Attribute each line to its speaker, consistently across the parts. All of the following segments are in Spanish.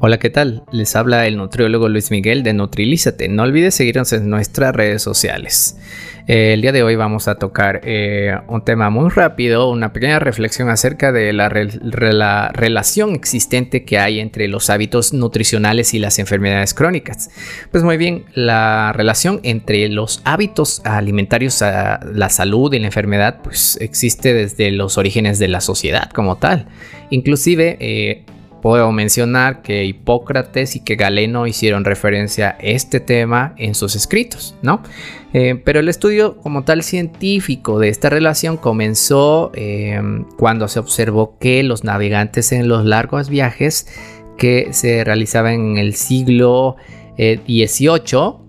Speaker 1: Hola, ¿qué tal? Les habla el nutriólogo Luis Miguel de Nutrilízate. No olvides seguirnos en nuestras redes sociales. Eh, el día de hoy vamos a tocar eh, un tema muy rápido, una pequeña reflexión acerca de la, la, relación existente que hay entre los hábitos nutricionales y las enfermedades crónicas. Pues muy bien, la relación entre los hábitos alimentarios, a la salud y la enfermedad, pues existe desde los orígenes de la sociedad como tal. Inclusive eh, Puedo mencionar que Hipócrates y que Galeno hicieron referencia a este tema en sus escritos, ¿no? Eh, pero el estudio como tal científico de esta relación comenzó eh, cuando se observó que los navegantes en los largos viajes que se realizaban en el siglo XVIII eh,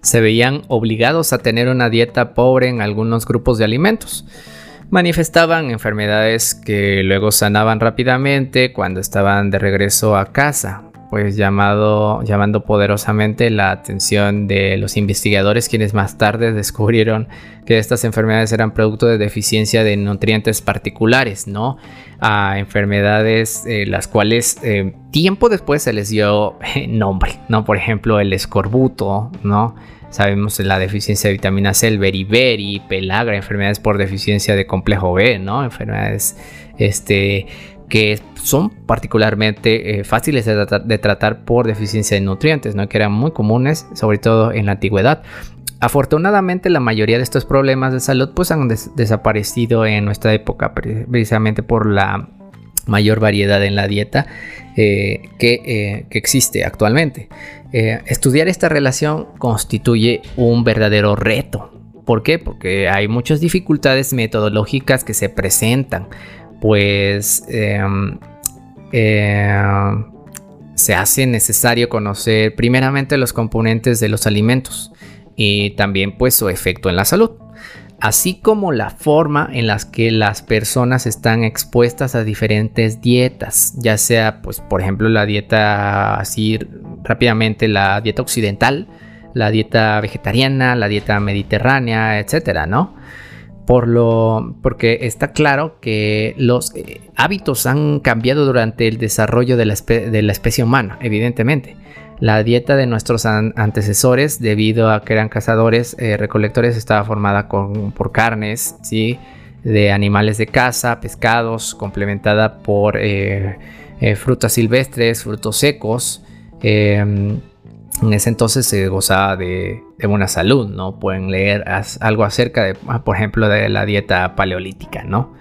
Speaker 1: se veían obligados a tener una dieta pobre en algunos grupos de alimentos manifestaban enfermedades que luego sanaban rápidamente cuando estaban de regreso a casa, pues llamado, llamando poderosamente la atención de los investigadores quienes más tarde descubrieron que estas enfermedades eran producto de deficiencia de nutrientes particulares, ¿no? A enfermedades eh, las cuales eh, tiempo después se les dio nombre, ¿no? Por ejemplo, el escorbuto, ¿no? Sabemos la deficiencia de vitamina C, el beriberi, pelagra, enfermedades por deficiencia de complejo B, ¿no? Enfermedades este, que son particularmente eh, fáciles de tratar, por deficiencia de nutrientes, ¿no? Que eran muy comunes, sobre todo en la antigüedad. Afortunadamente la mayoría de estos problemas de salud pues han desaparecido en nuestra época precisamente por la mayor variedad en la dieta eh, eh, que, existe actualmente. Estudiar esta relación constituye un verdadero reto. ¿Por qué? Porque hay muchas dificultades metodológicas que se presentan. Pues em, se hace necesario conocer primeramente los componentes de los alimentos y también pues su efecto en la salud así como la forma en la que las personas están expuestas a diferentes dietas, ya sea, pues, por ejemplo, la dieta así rápidamente, la dieta occidental, la dieta vegetariana, la dieta mediterránea, etcétera, ¿no? Por lo, porque está claro que los eh, hábitos han cambiado durante el desarrollo de la, especie humana, evidentemente la dieta de nuestros antecesores, debido a que eran cazadores eh, recolectores, estaba formada por carnes, ¿sí? de animales de caza, pescados, complementada por eh, eh, frutas silvestres, frutos secos. Em, en ese entonces se gozaba de, buena salud, ¿no? Pueden leer algo acerca de, ah, por ejemplo, de la dieta paleolítica, ¿no?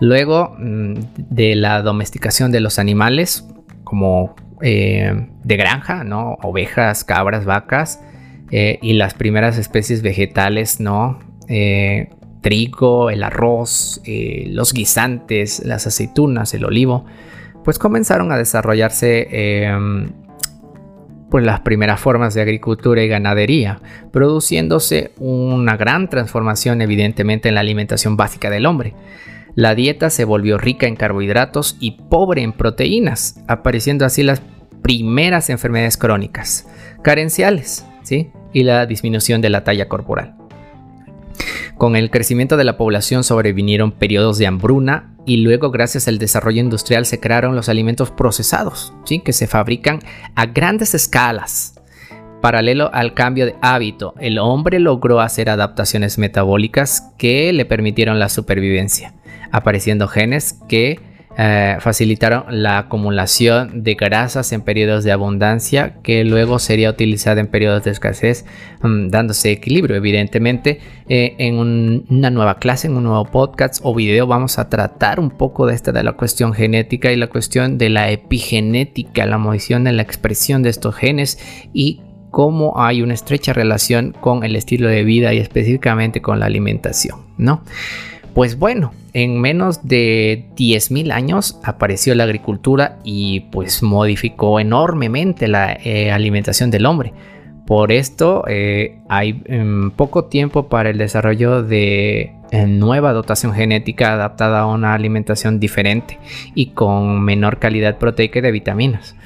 Speaker 1: Luego mm, de la domesticación de los animales, como eh, de granja, ¿no? Ovejas, cabras, vacas eh, y las primeras especies vegetales, ¿no? Eh, trigo, el arroz, los guisantes, las aceitunas, el olivo, pues comenzaron a desarrollarse em, pues las primeras formas de agricultura y ganadería, produciéndose una gran transformación evidentemente en la alimentación básica del hombre. La dieta se volvió rica en carbohidratos y pobre en proteínas, apareciendo así las primeras enfermedades crónicas, carenciales, ¿sí? y la disminución de la talla corporal. Con el crecimiento de la población sobrevinieron periodos de hambruna y luego gracias al desarrollo industrial se crearon los alimentos procesados, ¿sí? que se fabrican a grandes escalas. Paralelo al cambio de hábito, el hombre logró hacer adaptaciones metabólicas que le permitieron la supervivencia apareciendo genes que eh, facilitaron la acumulación de grasas en periodos de abundancia que luego sería utilizada en periodos de escasez, mm, dándose equilibrio. Evidentemente, eh, en una nueva clase, en un nuevo podcast o video, vamos a tratar un poco de esta de la cuestión genética y la cuestión de la epigenética, la modificación de la expresión de estos genes y cómo hay una estrecha relación con el estilo de vida y específicamente con la alimentación, ¿no? Pues bueno, en menos de 10.000 años apareció la agricultura y pues modificó enormemente la eh, alimentación del hombre. Por esto eh, hay em, poco tiempo para el desarrollo de eh, nueva dotación genética adaptada a una alimentación diferente y con menor calidad proteica y de vitaminas.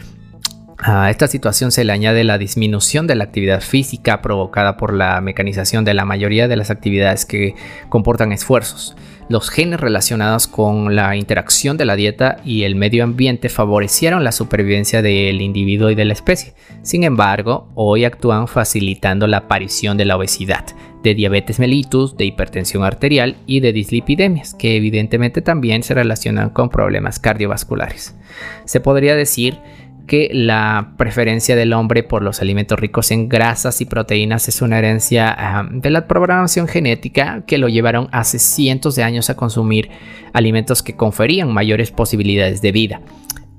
Speaker 1: A esta situación se le añade la disminución de la actividad física provocada por la mecanización de la mayoría de las actividades que comportan esfuerzos. los genes relacionados con la interacción de la dieta y el medio ambiente favorecieron la supervivencia del individuo y de la especie. Sin embargo, hoy actúan facilitando la aparición de la obesidad, de diabetes mellitus, de hipertensión arterial y de dislipidemias, que evidentemente también se relacionan con problemas cardiovasculares. Se podría decir que la preferencia del hombre por los alimentos ricos en grasas y proteínas es una herencia de la programación genética que lo llevaron hace cientos de años a consumir alimentos que conferían mayores posibilidades de vida.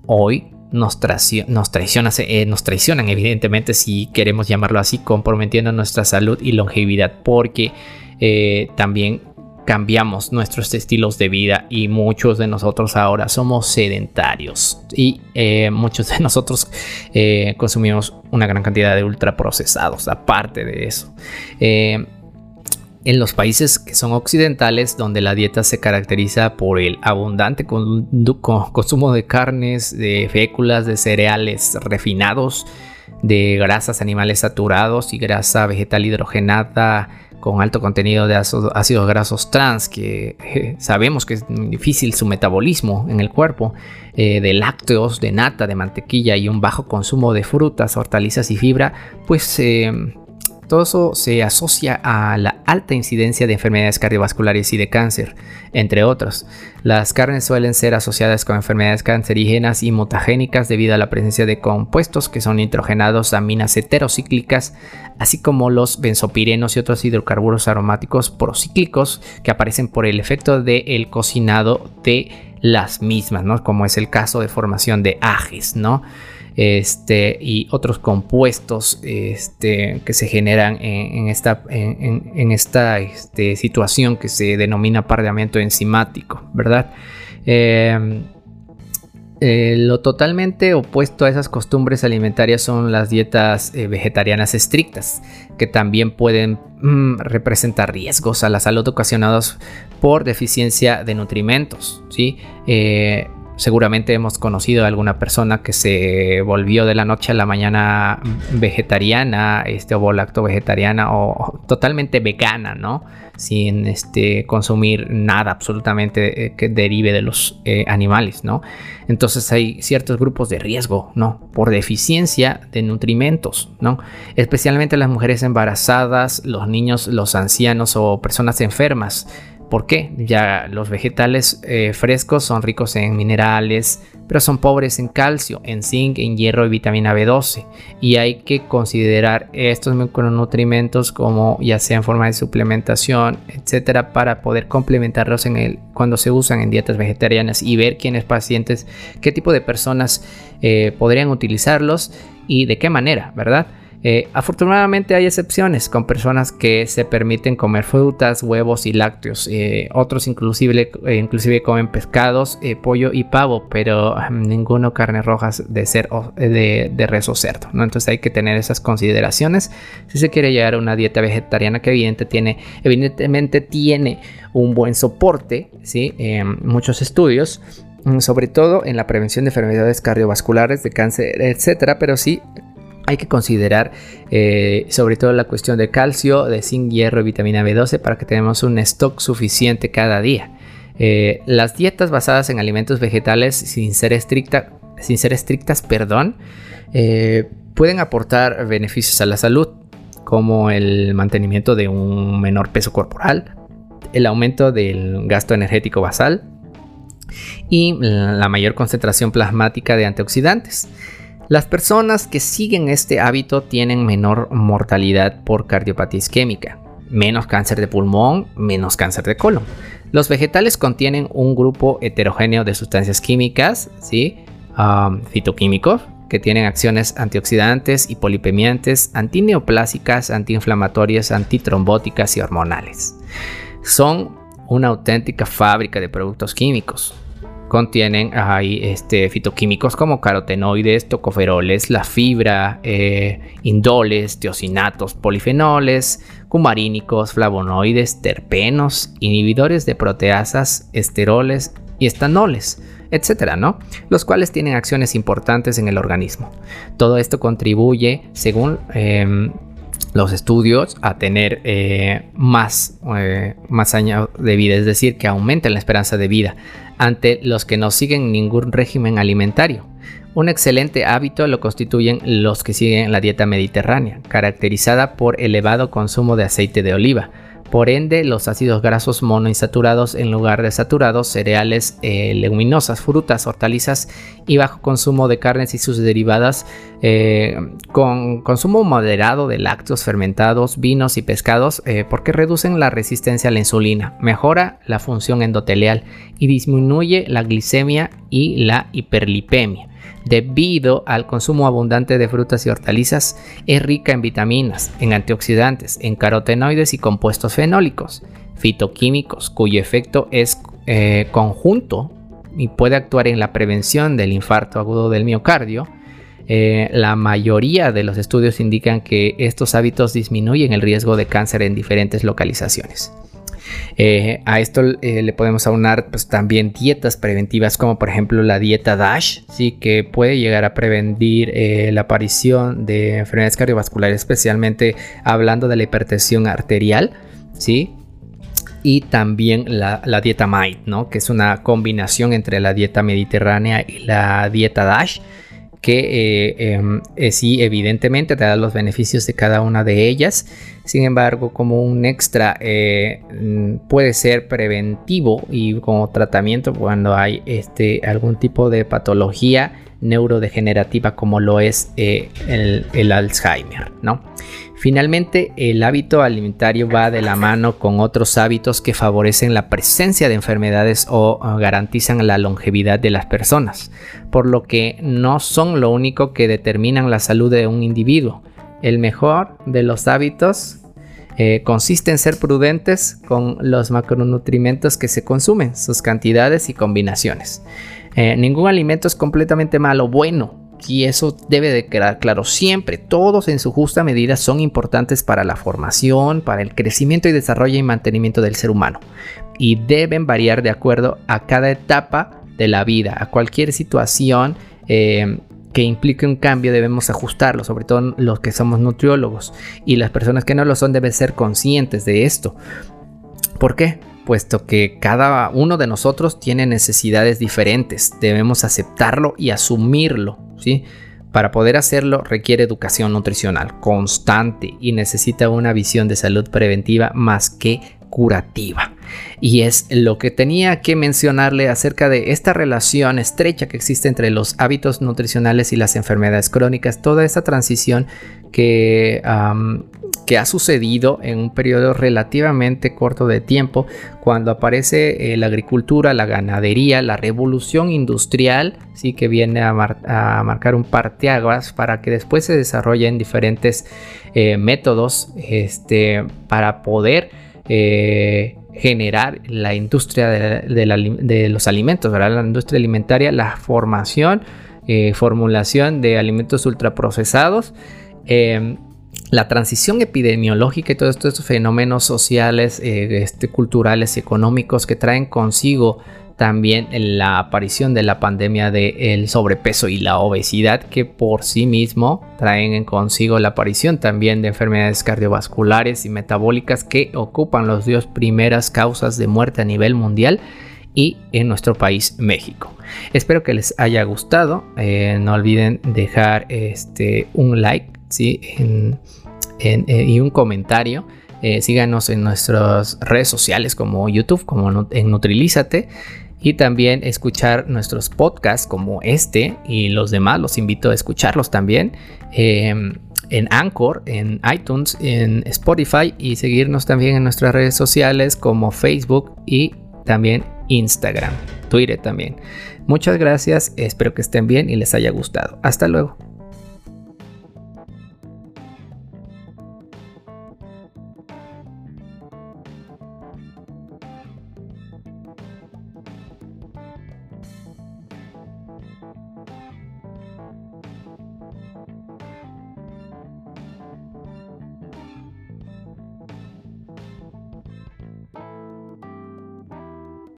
Speaker 1: Hoy nos, eh, traicionan, evidentemente, si queremos llamarlo así, comprometiendo nuestra salud y longevidad, porque eh, también cambiamos nuestros estilos de vida y muchos de nosotros ahora somos sedentarios y eh, muchos de nosotros eh, consumimos una gran cantidad de ultraprocesados aparte de eso. Eh, en los países que son occidentales, donde la dieta se caracteriza por el abundante consumo de carnes, de féculas, de cereales refinados, de grasas animales saturados y grasa vegetal hidrogenada, con alto contenido de ácidos grasos trans, que eh, sabemos que es difícil su metabolismo en el cuerpo, eh, de lácteos, de nata, de mantequilla y un bajo consumo de frutas, hortalizas y fibra, pues eh, se asocia a la alta incidencia de enfermedades cardiovasculares y de cáncer, entre otros. Las carnes suelen ser asociadas con enfermedades cancerígenas y mutagénicas debido a la presencia de compuestos que son nitrogenados aminas heterocíclicas, así como los benzopirenos y otros hidrocarburos aromáticos procíclicos que aparecen por el efecto del cocinado de las mismas, ¿no? Como es el caso de formación de ajes, ¿no? Este, y otros compuestos este, que se generan en, esta, este, situación que se denomina pardeamiento enzimático, ¿verdad? Em, eh, lo totalmente opuesto a esas costumbres alimentarias son las dietas eh, vegetarianas estrictas, que también pueden mm, representar riesgos a la salud ocasionados por deficiencia de nutrimentos. ¿sí? Eh, Seguramente hemos conocido a alguna persona que se volvió de la noche a la mañana vegetariana, este, o lacto vegetariana o totalmente vegana, ¿no? Sin este, consumir nada absolutamente eh, que derive de los eh, animales, ¿no? Entonces hay ciertos grupos de riesgo, ¿no? Por deficiencia de nutrimentos, ¿no? Especialmente las mujeres embarazadas, los niños, los ancianos o personas enfermas ¿Por qué? Ya los vegetales eh, frescos son ricos en minerales, pero son pobres en calcio, en zinc, en hierro y vitamina B12. Y hay que considerar estos micronutrientes como ya sea en forma de suplementación, etcétera, para poder complementarlos en el, cuando se usan en dietas vegetarianas y ver quiénes pacientes, qué tipo de personas eh, podrían utilizarlos y de qué manera, ¿verdad? Eh, afortunadamente hay excepciones con personas que se permiten comer frutas, huevos y lácteos. Eh, otros inclusive, eh, inclusive comen pescados, pollo y pavo, pero ninguno carnes rojas de, ser, de, res o cerdo. Entonces hay que tener esas consideraciones si se quiere llevar a una dieta vegetariana que tiene, evidentemente tiene un buen soporte, ¿sí? muchos estudios mm, sobre todo en la prevención de enfermedades cardiovasculares, de cáncer, etcétera, pero sí hay que considerar eh, sobre todo la cuestión de calcio, de zinc, hierro y vitamina B12 para que tengamos un stock suficiente cada día. Eh, las dietas basadas en alimentos vegetales sin ser, sin ser estrictas perdón, eh, pueden aportar beneficios a la salud como el mantenimiento de un menor peso corporal, el aumento del gasto energético basal y la mayor concentración plasmática de antioxidantes. Las personas que siguen este hábito tienen menor mortalidad por cardiopatía isquémica, menos cáncer de pulmón, menos cáncer de colon. Los vegetales contienen un grupo heterogéneo de sustancias químicas, ¿sí? fitoquímicos, que tienen acciones antioxidantes, y polipemiantes, antineoplásicas, antiinflamatorias, antitrombóticas y hormonales. Son una auténtica fábrica de productos químicos contienen ahí este, fitoquímicos como carotenoides, tocoferoles, la fibra, eh, indoles, teosinatos, polifenoles, cumarínicos, flavonoides, terpenos, inhibidores de proteasas, esteroles y estanoles, etcétera, ¿no? Los cuales tienen acciones importantes en el organismo. Todo esto contribuye, según em, los estudios a tener eh, más, eh, más años de vida, es decir, que aumenten la esperanza de vida ante los que no siguen ningún régimen alimentario. Un excelente hábito lo constituyen los que siguen la dieta mediterránea, caracterizada por elevado consumo de aceite de oliva, por ende, los ácidos grasos monoinsaturados en lugar de saturados, cereales, eh, leguminosas, frutas, hortalizas y bajo consumo de carnes y sus derivadas, eh, con consumo moderado de lácteos fermentados, vinos y pescados, eh, porque reducen la resistencia a la insulina, mejora la función endotelial y disminuye la glicemia y la hiperlipemia debido al consumo abundante de frutas y hortalizas, es rica en vitaminas, en antioxidantes, en carotenoides y compuestos fenólicos, fitoquímicos, cuyo efecto es eh, conjunto y puede actuar en la prevención del infarto agudo del miocardio. Eh, la mayoría de los estudios indican que estos hábitos disminuyen el riesgo de cáncer en diferentes localizaciones. Eh, a esto eh, le podemos aunar pues, también dietas preventivas como por ejemplo la dieta DASH, ¿sí? que puede llegar a prevenir eh, la aparición de enfermedades cardiovasculares, especialmente hablando de la hipertensión arterial. ¿sí? y también la, dieta MIND, ¿no? que es una combinación entre la dieta mediterránea y la dieta DASH, que em, sí, evidentemente te da los beneficios de cada una de ellas, sin embargo, como un extra eh, mm, puede ser preventivo y como tratamiento cuando hay este, algún tipo de patología neurodegenerativa como lo es eh, el, Alzheimer, ¿no? Finalmente, el hábito alimentario va de la mano con otros hábitos que favorecen la presencia de enfermedades o garantizan la longevidad de las personas, por lo que no son lo único que determinan la salud de un individuo. El mejor de los hábitos eh, consiste en ser prudentes con los macronutrientes que se consumen, sus cantidades y combinaciones. Eh, ningún alimento es completamente malo, bueno, y eso debe de quedar claro siempre. Todos en su justa medida son importantes para la formación, para el crecimiento y desarrollo y mantenimiento del ser humano. Y deben variar de acuerdo a cada etapa de la vida, a cualquier situación eh, que implique un cambio debemos ajustarlo, sobre todo los que somos nutriólogos y las personas que no lo son deben ser conscientes de esto. ¿Por qué? Puesto que cada uno de nosotros tiene necesidades diferentes, debemos aceptarlo y asumirlo, ¿sí? Para poder hacerlo requiere educación nutricional constante y necesita una visión de salud preventiva más que curativa. Y es lo que tenía que mencionarle acerca de esta relación estrecha que existe entre los hábitos nutricionales y las enfermedades crónicas, toda esa transición que, que ha sucedido en un periodo relativamente corto de tiempo, cuando aparece eh, la agricultura, la ganadería, la revolución industrial, sí que viene a, marcar un parteaguas para que después se desarrollen diferentes eh, métodos este, para poder eh, generar la industria de, los alimentos, ¿verdad? la industria alimentaria, la formación, formulación de alimentos ultraprocesados. Eh, la transición epidemiológica y todos estos fenómenos sociales, este, culturales, económicos que traen consigo también la aparición de la pandemia del sobrepeso y la obesidad que por sí mismo traen consigo la aparición también de enfermedades cardiovasculares y metabólicas que ocupan las dos primeras causas de muerte a nivel mundial y en nuestro país México. Espero que les haya gustado. Eh, no olviden dejar este, un like ¿sí? Eh, y un comentario. Eh, síganos en nuestras redes sociales como YouTube, como en Nutrilízate y también escuchar nuestros podcasts como este y los demás. Los invito a escucharlos también em, en Anchor, en iTunes, en Spotify y seguirnos también en nuestras redes sociales como Facebook y también Instagram, Twitter también. Muchas gracias, espero que estén bien y les haya gustado. Hasta luego.